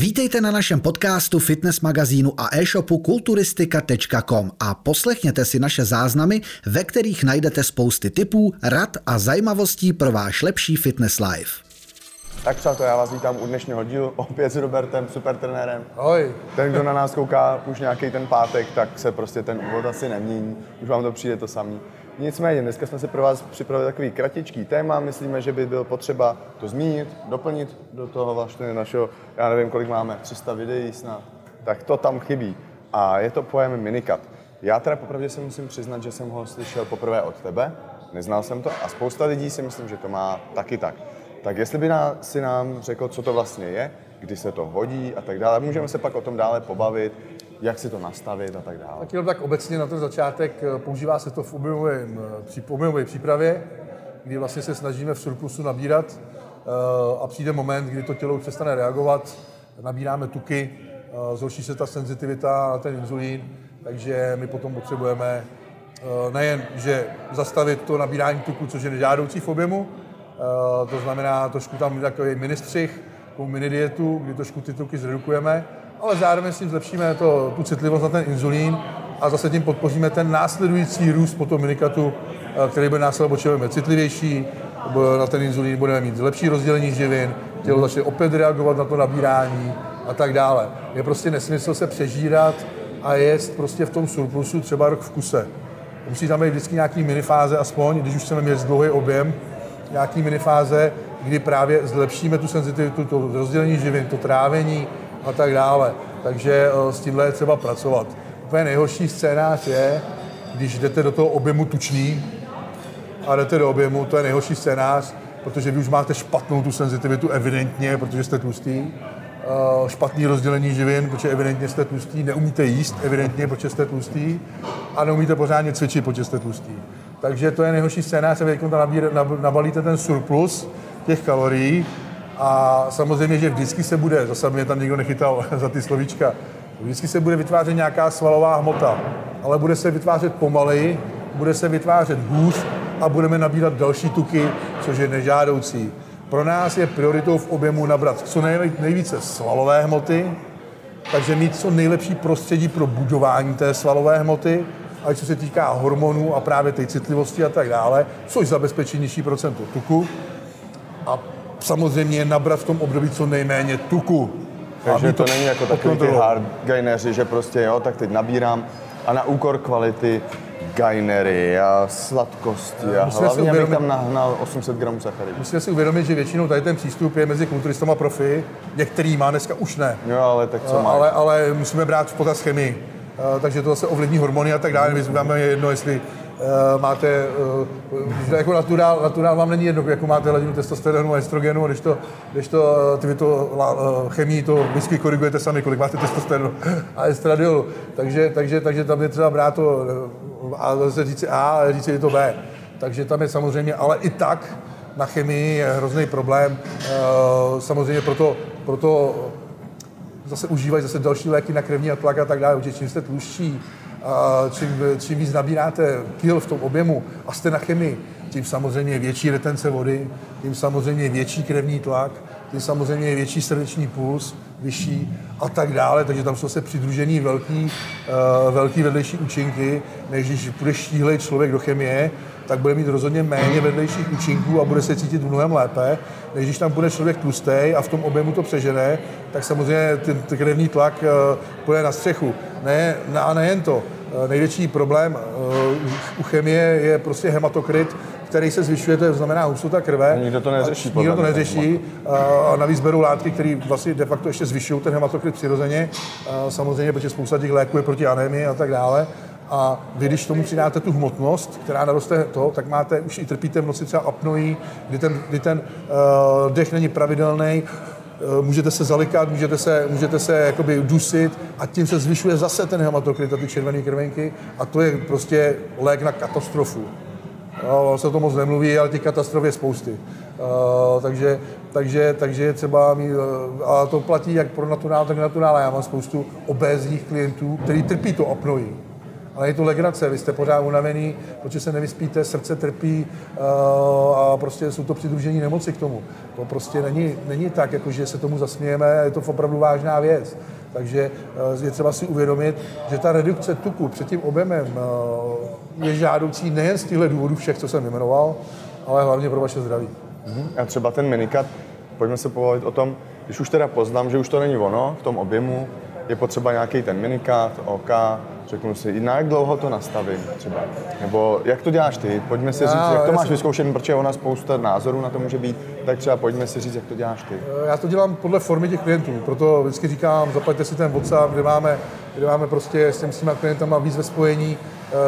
Vítejte na našem podcastu, fitness magazínu a e-shopu kulturistika.com a poslechněte si naše záznamy, ve kterých najdete spousty tipů, rad a zajímavostí pro váš lepší fitness life. Tak přátelé, já vás vítám u dnešního dílu, opět s Robertem, super trenérem. Ahoj. Ten, kdo na nás kouká už nějaký ten pátek, tak se prostě ten úvod asi nemění, už vám to přijde to samý. Nicméně, dneska jsme si pro vás připravili takový kratičký téma, myslíme, že by bylo potřeba to zmínit, doplnit do toho vlastně našeho, já nevím, kolik máme, 300 videí snad, tak to tam chybí. A je to pojem minikat. Já teda popravdě se musím přiznat, že jsem ho slyšel poprvé od tebe, neznal jsem to a spousta lidí si myslím, že to má taky tak. Tak jestli by nás, si nám řekl, co to vlastně je, kdy se to hodí a tak dále, můžeme se pak o tom dále pobavit, jak si to nastavit a tak dále. Tak jenom tak obecně na ten začátek eh, používá se to v objemové, přípravě, kdy vlastně se snažíme v surplusu nabírat eh, a přijde moment, kdy to tělo přestane reagovat, nabíráme tuky, eh, zhorší se ta senzitivita na ten inzulín, takže my potom potřebujeme nejen, že zastavit to nabírání tuku, což je nežádoucí v objemu, to znamená trošku tam takový ministřih, takovou mini dietu, kdy trošku ty tuky zredukujeme, ale zároveň s tím zlepšíme to, tu citlivost na ten inzulín a zase tím podpoříme ten následující růst po tom minikatu, eh, který bude následovat, protože budeme citlivější, na ten inzulín budeme mít lepší rozdělení živin, tělo začne opět reagovat na to nabírání a tak dále. Je prostě nesmysl se přežírat a jest prostě v tom surplusu třeba rok v kuse. Musí tam být vždycky nějaký minifáze, aspoň, když už chceme mít dlouhý objem, nějaký minifáze, kdy právě zlepšíme tu senzitivitu, to rozdělení živin, to trávení, a tak dále. Takže eh, s tímhle je třeba pracovat. Úplně nejhorší scénář je, když jdete do toho objemu tučný a jdete do objemu, to je nejhorší scénář, protože vy už máte špatnou tu senzitivitu evidentně, protože jste tlustý, eh, špatný rozdělení živin, protože evidentně jste tlustý, neumíte jíst evidentně, protože jste tlustý a neumíte pořádně cvičit, protože jste tlustý. Takže to je nejhorší scénář, vy tam nabalíte ten surplus těch kalorií a samozřejmě, že vždycky se bude, zase mě tam někdo nechytal za ty slovíčka, vždycky se bude vytvářet nějaká svalová hmota, ale bude se vytvářet pomaleji, bude se vytvářet hůř a budeme nabírat další tuky, což je nežádoucí. Pro nás je prioritou v objemu nabrat co nejvíce svalové hmoty, takže mít co nejlepší prostředí pro budování té svalové hmoty, ale co se týká hormonů a právě té citlivosti a tak dále, což zabezpečí nižší procento tuku. A samozřejmě nabrat v tom období co nejméně tuku. Takže to, to není jako takový ty hardgaineři, že prostě jo, tak teď nabírám a na úkor kvality gainery a sladkosti a Musíme hlavně uvědomit, tam nahnal 800 gramů sacharidů. Musíme si uvědomit, že většinou tady ten přístup je mezi kulturistama profi, některý má dneska už ne. Jo, ale tak co má? Ale, ale musíme brát v potaz chemii. Takže to zase ovlivní hormony a tak dále. My máme jedno, jestli máte, uh, jako naturál, naturál vám není jedno, jako máte hladinu testosteronu a estrogenu, když to, když to ty vy to chemii, to whisky korigujete sami, kolik máte testosteronu a estradiolu. Takže, takže, takže tam je třeba brát to a zase říci A a říci to B. Takže tam je samozřejmě, ale i tak na chemii je hrozný problém. Samozřejmě proto, proto zase užívají zase další léky na krevní tlak a tak dále, protože čím jste tlušší, a čím, čím víc nabíráte kil v tom objemu a jste na chemii, tím samozřejmě větší retence vody, tím samozřejmě větší krevní tlak, tím samozřejmě je větší srdeční puls, vyšší a tak dále, takže tam jsou se přidružený velký, uh, velký vedlejší účinky, než když bude štíhlej člověk do chemie, tak bude mít rozhodně méně vedlejších účinků a bude se cítit mnohem lépe, než když tam bude člověk tlustý a v tom objemu to přežene, tak samozřejmě ten, krevní tlak uh, půjde na střechu. Ne, a nejen to, největší problém uh, u chemie je prostě hematokrit, který se zvyšuje, to znamená hustota krve. Nikdo to neřeší. Nikdo to neřeší. A navíc berou látky, které vlastně de facto ještě zvyšují ten hematokrit přirozeně. Samozřejmě, protože spousta těch léků je proti anémii a tak dále. A vy, když tomu přidáte tu hmotnost, která naroste to, tak máte, už i trpíte v noci třeba apnoí, kdy ten, kdy ten uh, dech není pravidelný, můžete se zalikat, můžete se, můžete se jakoby dusit a tím se zvyšuje zase ten hematokrit a ty červené krvenky a to je prostě lék na katastrofu. No, se to moc nemluví, ale těch katastrof je spousty. Uh, takže, takže, takže je třeba mít, uh, a to platí jak pro naturál, tak naturál. Já mám spoustu obézních klientů, kteří trpí to apnoí Ale je to legrace, vy jste pořád unavený, protože se nevyspíte, srdce trpí uh, a prostě jsou to přidružení nemoci k tomu. To prostě není, není tak, jako že se tomu zasmějeme, je to opravdu vážná věc. Takže uh, je třeba si uvědomit, že ta redukce tuku před tím objemem uh, je žádoucí nejen z těchto důvodů všech, co jsem jmenoval, ale hlavně pro vaše zdraví. A třeba ten minikat, pojďme se povolit o tom, když už teda poznám, že už to není ono v tom objemu, je potřeba nějaký ten minikat, OK, řeknu si, na jak dlouho to nastavím třeba, nebo jak to děláš ty, pojďme si Já- říct, jak to máš jsem- vyzkoušený, protože ona spousta názorů na to může být, tak třeba pojďme si říct, jak to děláš ty. Já to dělám podle formy těch klientů, proto vždycky říkám, zaplaťte si ten WhatsApp, kde máme, kde máme prostě s těmi, s těma klientama víc ve spojení,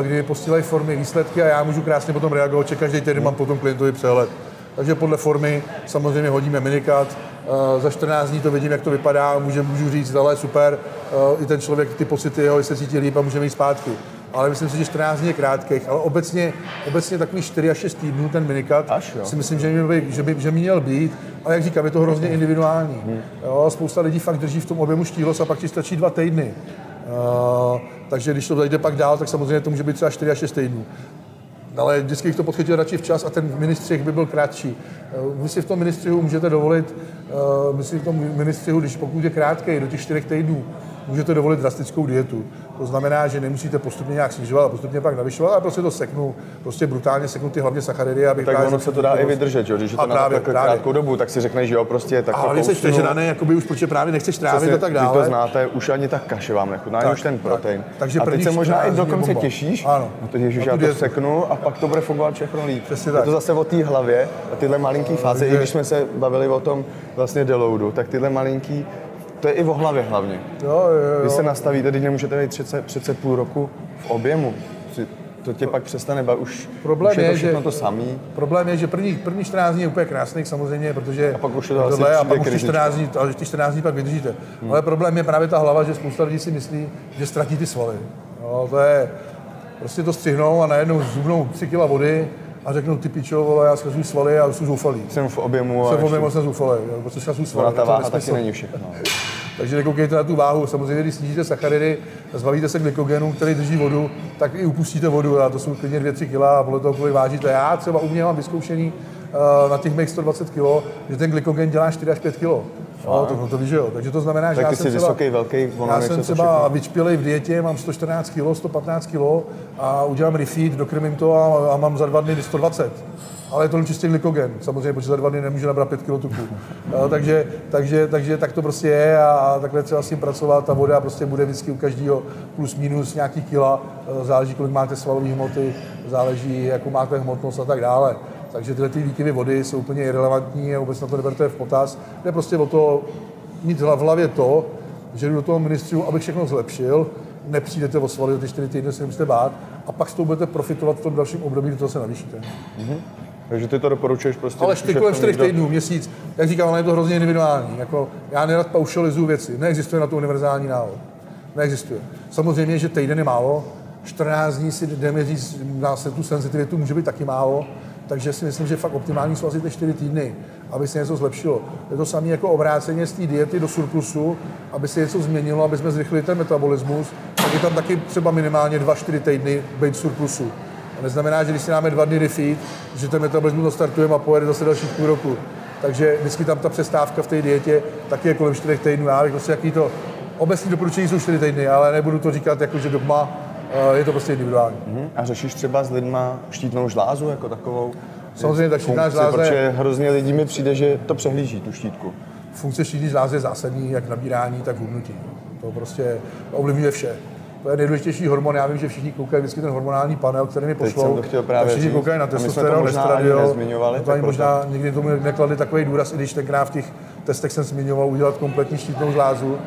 eh, kdy posílají formy, výsledky a já můžu krásně potom reagovat, že každý týden mám potom klientovi přehled. Takže podle formy samozřejmě hodíme minikat, eh, za 14 dní to vidím, jak to vypadá, můžu, můžu říct, ale super, eh, i ten člověk, ty pocity jeho, se cítí líp a můžeme jít zpátky. Ale myslím si, že 14 dní je krátkých, ale obecně, obecně takový 4 až 6 týdnů ten minikat Až jo. si myslím, že, měl by, že, by, že by měl být, ale jak říkám, je to hrozně individuální. Jo, spousta lidí fakt drží v tom objemu štíhlost a pak ti stačí dva týdny. Uh, takže když to zajde pak dál, tak samozřejmě to může být třeba 4 až 6 týdnů. Ale vždycky bych to podchytil radši včas a ten ministřih by byl kratší. Eh, Vy si v tom ministřihu můžete dovolit, eh, my si v tom ministřihu, když pokud je krátký, do těch čtyřech týdnů, můžete dovolit drastickou dietu. To znamená, že nemusíte postupně nějak snižovat a postupně pak navyšovat, ale prostě to seknu, prostě brutálně seknu ty hlavně sacharidy, abych Tak ono se to dá i vydržet, jo? když je to na právě, právě. krátkou dobu, tak si řekneš, že jo, prostě tak A hlavně jsi přežraný, jakoby už protože právě nechceš trávit a tak Vy to dále. znáte, už ani tak kaše vám nechutná, Tak, už ten tak. protein. Takže a teď se možná i 14 dní je dokonce těšíš, Ano. no to ježiš, já to seknu a pak to bude fungovat všechno líp. Přesně je tak. to zase o té hlavě a tyhle malinký fáze, i když jsme se bavili o tom vlastně deloadu, tak tyhle malinký, to je i o hlavě hlavně. Jo, jo, jo. Když se nastavíte, teď nemůžete být přece, přece půl roku v objemu. To tě pak přestane bavit, už, Problém už je, je, to všechno že- to samý. Problém je, že první, první 14 dní je úplně krásných samozřejmě, protože A pak už je to tohle, a pak už ty krizička. 14 dní, ale ty 14 dní pak vydržíte. Hmm. Ale problém je právě ta hlava, že spousta lidí si myslí, že ztratí ty svaly. Jo, to je, prostě to střihnou a najednou zubnou 3 kg vody a řeknou ty pičo, vole, já zkazuju svaly a jsou zoufalý. Jsem v objemu a Jsem ještě- objemu jsem zoufalý, protože zkazuju svaly. ta váha taky není všechno. Takže nekoukejte na tu váhu. Samozřejmě, když snížíte sacharidy, zbavíte se glykogenu, který drží vodu, tak i upustíte vodu. A to jsou klidně 2-3 kg a podle toho, kolik vážíte. Já třeba u mě mám vyzkoušení uh, na těch mých 120 kg, že ten glykogen dělá 4 až 5 kg. No, to, no to víš, že jo. Takže to znamená, že Tak já ty jsem třeba, vysoký, velký, ono já jsem to třeba vyčpělej v dietě, mám 114 kg, 115 kg a udělám refeed, dokrmím to a, a mám za dva dny 120 ale je to čistě glykogen. Samozřejmě, protože za dva dny nemůže nabrat 5 kg tuku. No, takže, takže, takže, tak to prostě je a, takhle třeba s tím pracovat. Ta voda prostě bude vždycky u každého plus minus nějaký kila. Eh, Záleží, kolik máte svalové hmoty, záleží, jakou máte hmotnost a tak dále. Takže tyhle ty výkyvy vody jsou úplně irrelevantní a vůbec na to neberte v potaz. Jde prostě o to, mít v hlavě to, že jdu do toho ministru, abych všechno zlepšil, nepřijdete o svaly, ty 4 týdny se nemusíte bát a pak z toho budete profitovat v tom dalším období, do toho se navýšíte. Takže ty to doporučuješ prostě. Ale když ty už je kolem v tom 4 někdo- týdnů, měsíc, jak říkám, ale je to hrozně individuální. Jako, já nerad paušalizuju věci, neexistuje na to univerzální návod. Neexistuje. Samozřejmě, že týden je málo, 14 dní si jdeme říct, na se tu senzitivitu může být taky málo, takže si myslím, že fakt optimální jsou asi ty 4 týdny, aby se něco zlepšilo. Je to samé jako obráceně z té diety do surplusu, aby se něco změnilo, aby jsme zrychlili ten metabolismus, tak je tam taky třeba minimálně 2-4 týdny být surplusu. To neznamená, že když si dáme dva dny refeed, že ten metabolismus nastartujeme a pojede zase dalších půl roku. Takže vždycky tam ta přestávka v té dietě taky je kolem 4 týdnů. Já bych prostě jaký to obecní doporučení jsou 4 týdny, ale nebudu to říkat jako, že dogma, je to prostě individuální. Mhm. A řešíš třeba s lidma štítnou žlázu jako takovou? Samozřejmě, tak štítná funkci, je- Protože hrozně lidí mi přijde, že to přehlíží, tu štítku. Funkce štítní žlázy je zásadní, jak nabírání, tak hubnutí. To prostě ovlivňuje vše. To je nejdůležitější hormon. Já vím, že všichni koukají vždycky ten hormonální panel, který mi pošlou. jsem to chtěl právě všichni koukají na testosteron, estradiol. To ani proto. možná nikdy tomu nekladli takový důraz, i když tenkrát v těch testech jsem zmiňoval udělat kompletní štítnou žlázu.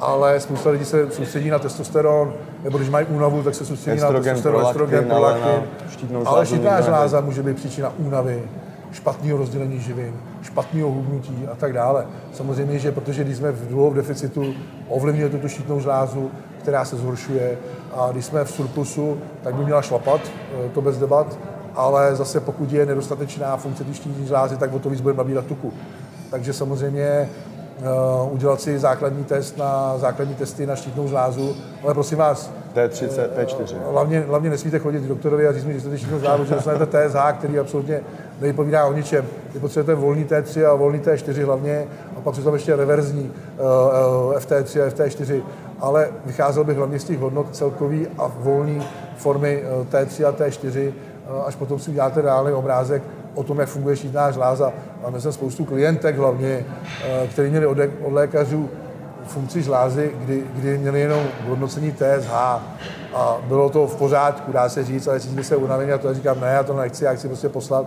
Ale spousta lidí se soustředí na testosteron, nebo když mají únavu, tak se soustředí Estrogen, na testosteron, estrogen, ale prolaktin. Ale štítná žláza může být příčina únavy, špatného rozdělení živin, špatného hubnutí a tak dále. Samozřejmě, že protože když jsme v dlouhou deficitu, ovlivňuje to tu štítnou žlázu, která se zhoršuje a když jsme v surplusu, tak by měla šlapat, eh, to bez debat, ale zase pokud je nedostatečná funkce té štítní žlázy, tak o to víc budeme nabírat tuku. Takže samozřejmě udělat si základní test na základní testy na štítnou žlázu, ale prosím vás, T3, T4. Hlavně, hlavně nesmíte chodit k doktorovi a říct mi, že jste všechno zvládli, že dostanete TSH, který absolutně nevypovídá o ničem. Vy potřebujete volný T3 a volný T4 hlavně, a pak jsou tam ještě reverzní uh, FT3 a FT4, ale vycházel bych hlavně z těch hodnot celkový a volný formy uh, T3 a T4, uh, až potom si uděláte reálný obrázek o tom, jak funguje štítná žláza. Máme jsem spoustu klientek hlavně, uh, který měli od, od lékařů funkci žlázy, kdy, kdy měli jenom hodnocení TSH a bylo to v pořádku, dá se říct, ale cítíte se unaveně a to já říkám, ne, já to nechci, já chci prostě poslat,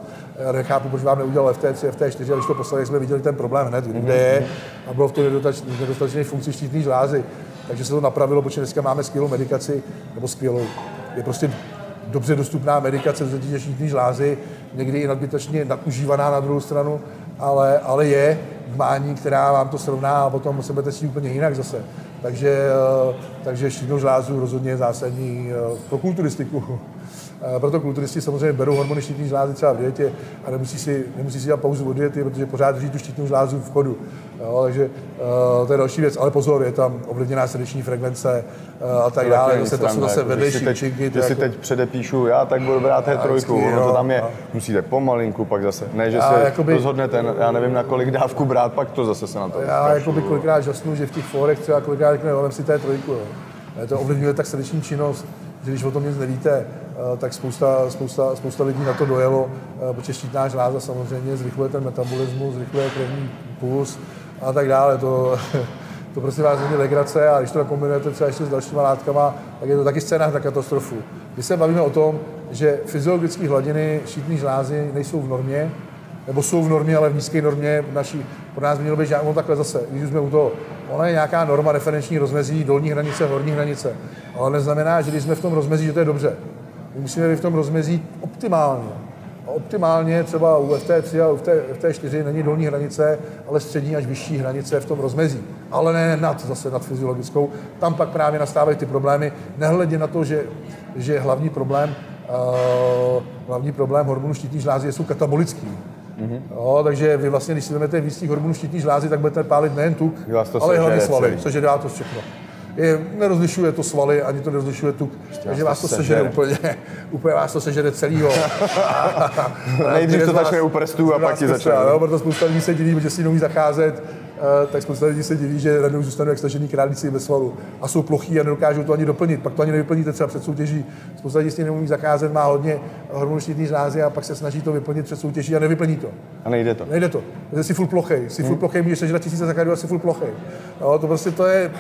nechápu, proč vám neudělal FT3, FT4, a když to poslali, jsme viděli ten problém hned, kde je a bylo v tom nedostatečné funkci štítní žlázy. Takže se to napravilo, protože dneska máme skvělou medikaci, nebo skvělou. Je prostě dobře dostupná medikace do štítní žlázy, někdy i nadbytečně nadužívaná na druhou stranu, ale, ale je mání, která vám to srovná a potom se budete si úplně jinak zase. Takže, eh, takže štítnou žlázu rozhodně je zásadní eh, pro kulturistiku. Proto kulturisti samozřejmě berou hormony štítní žlázy třeba v dietě a nemusí si, nemusí si dělat pauzu od diety, protože pořád drží tu štítnou žlázu v chodu. Jo, takže uh, to je další věc. Ale pozor, je tam ovlivněná srdeční frekvence uh, a tak dále. Zase to jsou zase vedlejší účinky. Když si jako... teď předepíšu, já tak budu brát té trojku, ono to tam je, a... musíte pomalinku, pak zase, ne, že se jakoby, rozhodnete, já nevím, na kolik dávku brát, pak to zase se na to Já jakoby kolikrát žasnu, že v těch fórech třeba kolikrát řekne, si té trojku. Jo. To ovlivňuje tak srdeční činnost, že když o tom nic nevíte, eh, tak spousta, spousta, spousta lidí na to dojelo, eh, protože štítná žláza samozřejmě zrychluje ten metabolismus, zrychluje krevní puls a tak dále. To, to prostě vás není legrace a když to kombinujete třeba ještě s dalšíma látkama, tak je to taky scénář na katastrofu. Když se bavíme o tom, že fyziologické hladiny štítní žlázy nejsou v normě, nebo jsou v normě, ale v nízké normě naší, pro nás by mělo být žádnou no takhle zase, když jsme u toho. Ona je nějaká norma referenční rozmezí, dolní hranice, horní hranice. Ale neznamená, že když jsme v tom rozmezí, že to je dobře. My musíme být v tom rozmezí optimálně. A optimálně třeba u FT3 a u FT4 není dolní hranice, ale střední až vyšší hranice v tom rozmezí. Ale ne nad, zase nad fyziologickou. Tam pak právě nastávají ty problémy, nehledě na to, že, že hlavní problém uh, hlavní problém hormonů štítní žlázy jsou katabolický. Mm-hmm. Jo, takže vy vlastně, když si vezmete víc těch hormonů štítní žlázy, tak budete pálit nejen tuk, ale hlavně svaly, což je dá to všechno. Je, nerozlišuje to svaly, ani to nerozlišuje tuk, takže vás to sežere úplně, úplně vás to sežere celýho. Nejdřív to začne u prstů a pak ti začne. Proto spousta lidí se diví, že si neumí zacházet tak spousta lidí se diví, že najednou zůstanou jak stažený králíci ve svalu a jsou plochý a nedokážou to ani doplnit. Pak to ani nevyplníte třeba před soutěží. Spousta lidí s tím neumí zacházet, má hodně hormonů štítní žlázy a pak se snaží to vyplnit před soutěží a nevyplní to. A nejde to. Nejde to. Jsi full plochej. Jsi full hmm. plochej, můžeš sežrat tisíce zakádů a jsi full plochej. No, to prostě to je,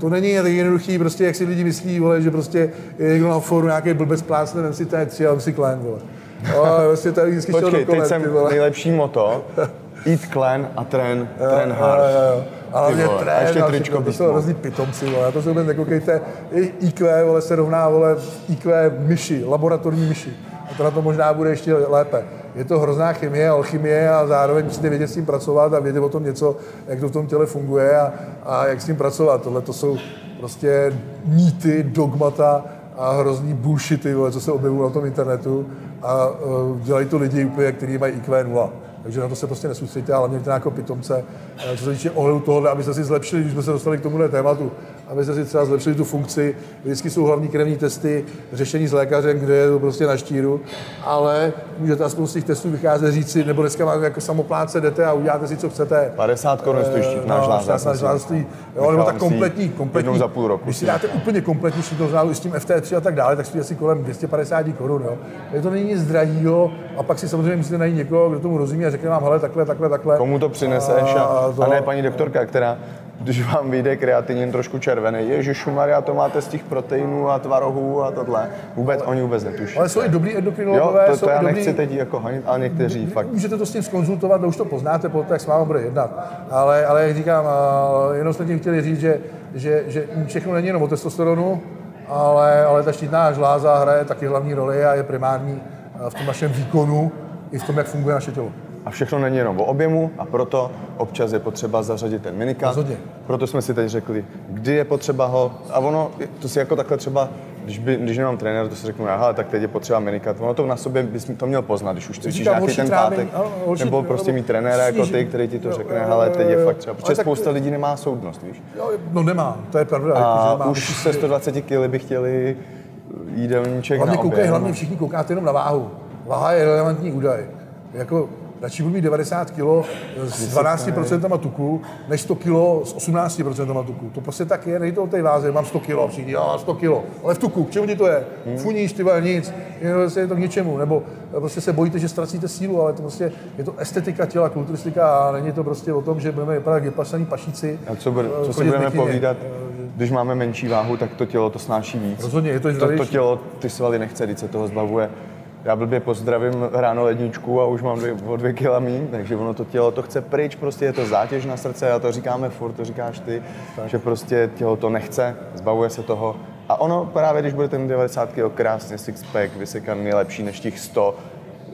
to není tak jednoduchý, prostě jak si lidi myslí, vole, že prostě je někdo na fóru nějaký blbec plácne, vem si T3 a si klen, vole. No, vlastně to je vždycky Počkej, teď jsem nejlepší moto. Eat clean a tren, tren hard. Ale mě trén, a ještě tričko to jsou hrozný pitomci, vole. to se vůbec nekoukejte. IQ, vole, se rovná, vole, IQ myši, laboratorní myši. A to na to možná bude ještě lépe. Je to hrozná chemie, alchymie a zároveň musíte vědět s tím pracovat a vědět o tom něco, jak to v tom těle funguje a, a jak s tím pracovat. Tohle to jsou prostě mýty, dogmata a hrozný bullshity, vole, co se objevují na tom internetu a uh, dělají to lidi úplně, kteří mají IQ 0. Takže na to se prostě nesoustředíte, ale mějte jako pitomce, eh, co se týče ohledu tohohle, abyste si zlepšili, když jsme se dostali k tomuhle tématu, abyste si třeba zlepšili tu funkci. Vždycky jsou hlavní krevní testy, řešení s lékařem, kde je to prostě na štíru, ale můžete aspoň z těch testů vycházet říci, nebo dneska máte jako samopláce, jdete a uděláte si, co chcete. 50 korun stojí štítná no, žláza. Jo, nebo tak kompletní, kompletní. za půl roku. Když si dáte úplně kompletní štítnou žlázu s tím FT3 a tak dále, tak stojí asi kolem 250 korun. Jo. Je to není nic drahýho a pak si samozřejmě musíte najít někoho, kdo tomu rozumí a řekne vám, hele, takhle, takhle, takhle. Komu to přineseš a, a, to... a ne paní doktorka, která když vám vyjde kreatinin trošku červený. Ježišu Maria, to máte z těch proteinů a tvarohů a tohle. Vůbec oni vůbec netuší. Ale jsou i dobrý endokrinologové. Jo, to, to já dobrý... nechci teď jako honit, ale někteří fakt. Můžete to s ním skonzultovat, už to poznáte, potom jak s vámi bude jednat. Ale, ale jak říkám, jenom jsme tím chtěli říct, že, že, že všechno není jenom o testosteronu, ale, ale ta štítná žláza hraje taky hlavní roli a je primární v tom našem výkonu i v tom, jak funguje naše tělo. A všechno není jenom o objemu a proto občas je potřeba zařadit ten minikát. Proto jsme si teď řekli, kdy je potřeba ho, a ono, to si jako takhle třeba když, by, když nemám trenér, to si řeknu, aha, tak teď je potřeba minikat. Ono to na sobě bys to měl poznat, když už cvičíš nějaký ten pátek. nebo prostě mít trenéra jako ty, který ti to řekne, ale teď je fakt třeba, protože spousta lidí nemá soudnost, víš? No nemá, to je pravda. A jako, už se 120 kg by chtěli jídelníček hlavně na oběd. Hlavně všichni koukáte jenom na váhu. Váha je relevantní údaj. Jako radši budu mít 90 kg s 12% tuku, než 100 kg s 18% tuku. To prostě tak je, nejde to o té váze, mám 100 kg, přijde, jo, 100 kg, ale v tuku, k čemu ti to je? Hmm. Funíš, ty vole, nic, je, prostě je to k ničemu, nebo prostě se bojíte, že ztracíte sílu, ale to prostě je to estetika těla, kulturistika a není to prostě o tom, že budeme vypadat jak vypasaný pašíci. A co, bude, co si budeme povídat? Když máme menší váhu, tak to tělo to snáší víc. Rozhodně, je to, to, to tělo ty svaly nechce, když se toho zbavuje já blbě pozdravím ráno ledničku a už mám dvě, o dvě kila mín, takže ono to tělo to chce pryč, prostě je to zátěž na srdce a to říkáme furt, to říkáš ty, tak. že prostě tělo to nechce, zbavuje se toho. A ono právě, když bude ten 90 kg krásně sixpack, vysekaný, lepší než těch 100,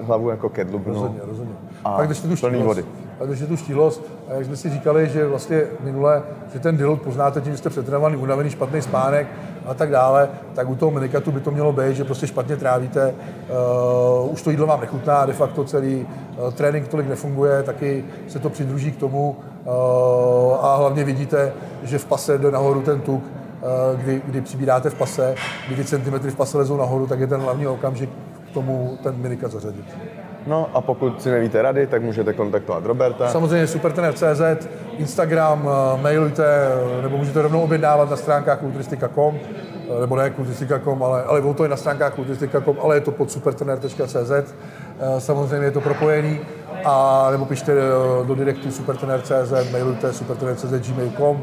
hlavu jako kedlu Rozhodně, rozhodně. A Pak, když tu plný vody. A když je tu štíhlost, a jak jsme si říkali, že vlastně minule, že ten deload poznáte tím, že jste přetrénovaný, unavený, špatný spánek, a tak dále, tak u toho minikatu by to mělo být, že prostě špatně trávíte, uh, už to jídlo vám nechutná, de facto celý uh, trénink tolik nefunguje, taky se to přidruží k tomu uh, a hlavně vidíte, že v pase jde nahoru ten tuk, uh, kdy, kdy přibíráte v pase, kdy ty centimetry v pase lezou nahoru, tak je ten hlavní okamžik k tomu ten minikat zařadit. No a pokud si nevíte rady, tak můžete kontaktovat Roberta. Samozřejmě supertrener.cz, Instagram, eh, mailujte, eh, nebo můžete rovnou objednávat na stránkách kulturistika.com, eh, nebo ne kulturistika.com, ale, ale to je na stránkách kulturistika.com, ale je to pod supertrener.cz. Samozřejmě je to propojený. A nebo pište do direktu supertrener.cz, mailujte supertrener.cz gmail.com.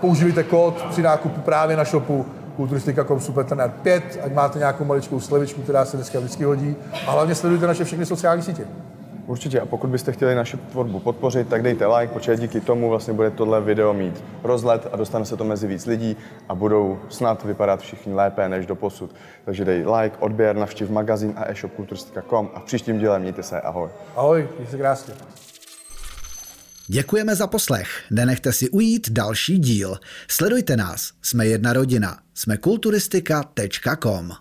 Používejte kód při nákupu právě na shopu kulturistika.com Supertrenér 5, ať máte nějakou maličkou slevičku, která se dneska vždycky hodí. A hlavně sledujte naše všechny sociální sítě. Určitě a pokud byste chtěli naši tvorbu podpořit, tak dejte like, protože díky tomu vlastně bude tohle video mít rozlet a dostane se to mezi víc lidí a budou snad vypadat všichni lépe než do posud. Takže dej like, odběr, navštiv magazín a e-shop kulturistika.com a v příštím díle mějte se, ahoj. Ahoj, mějte se krásně. Děkujeme za poslech. Nenechte si ujít další díl. Sledujte nás. Jsme jedna rodina. Jsme kulturistika.com.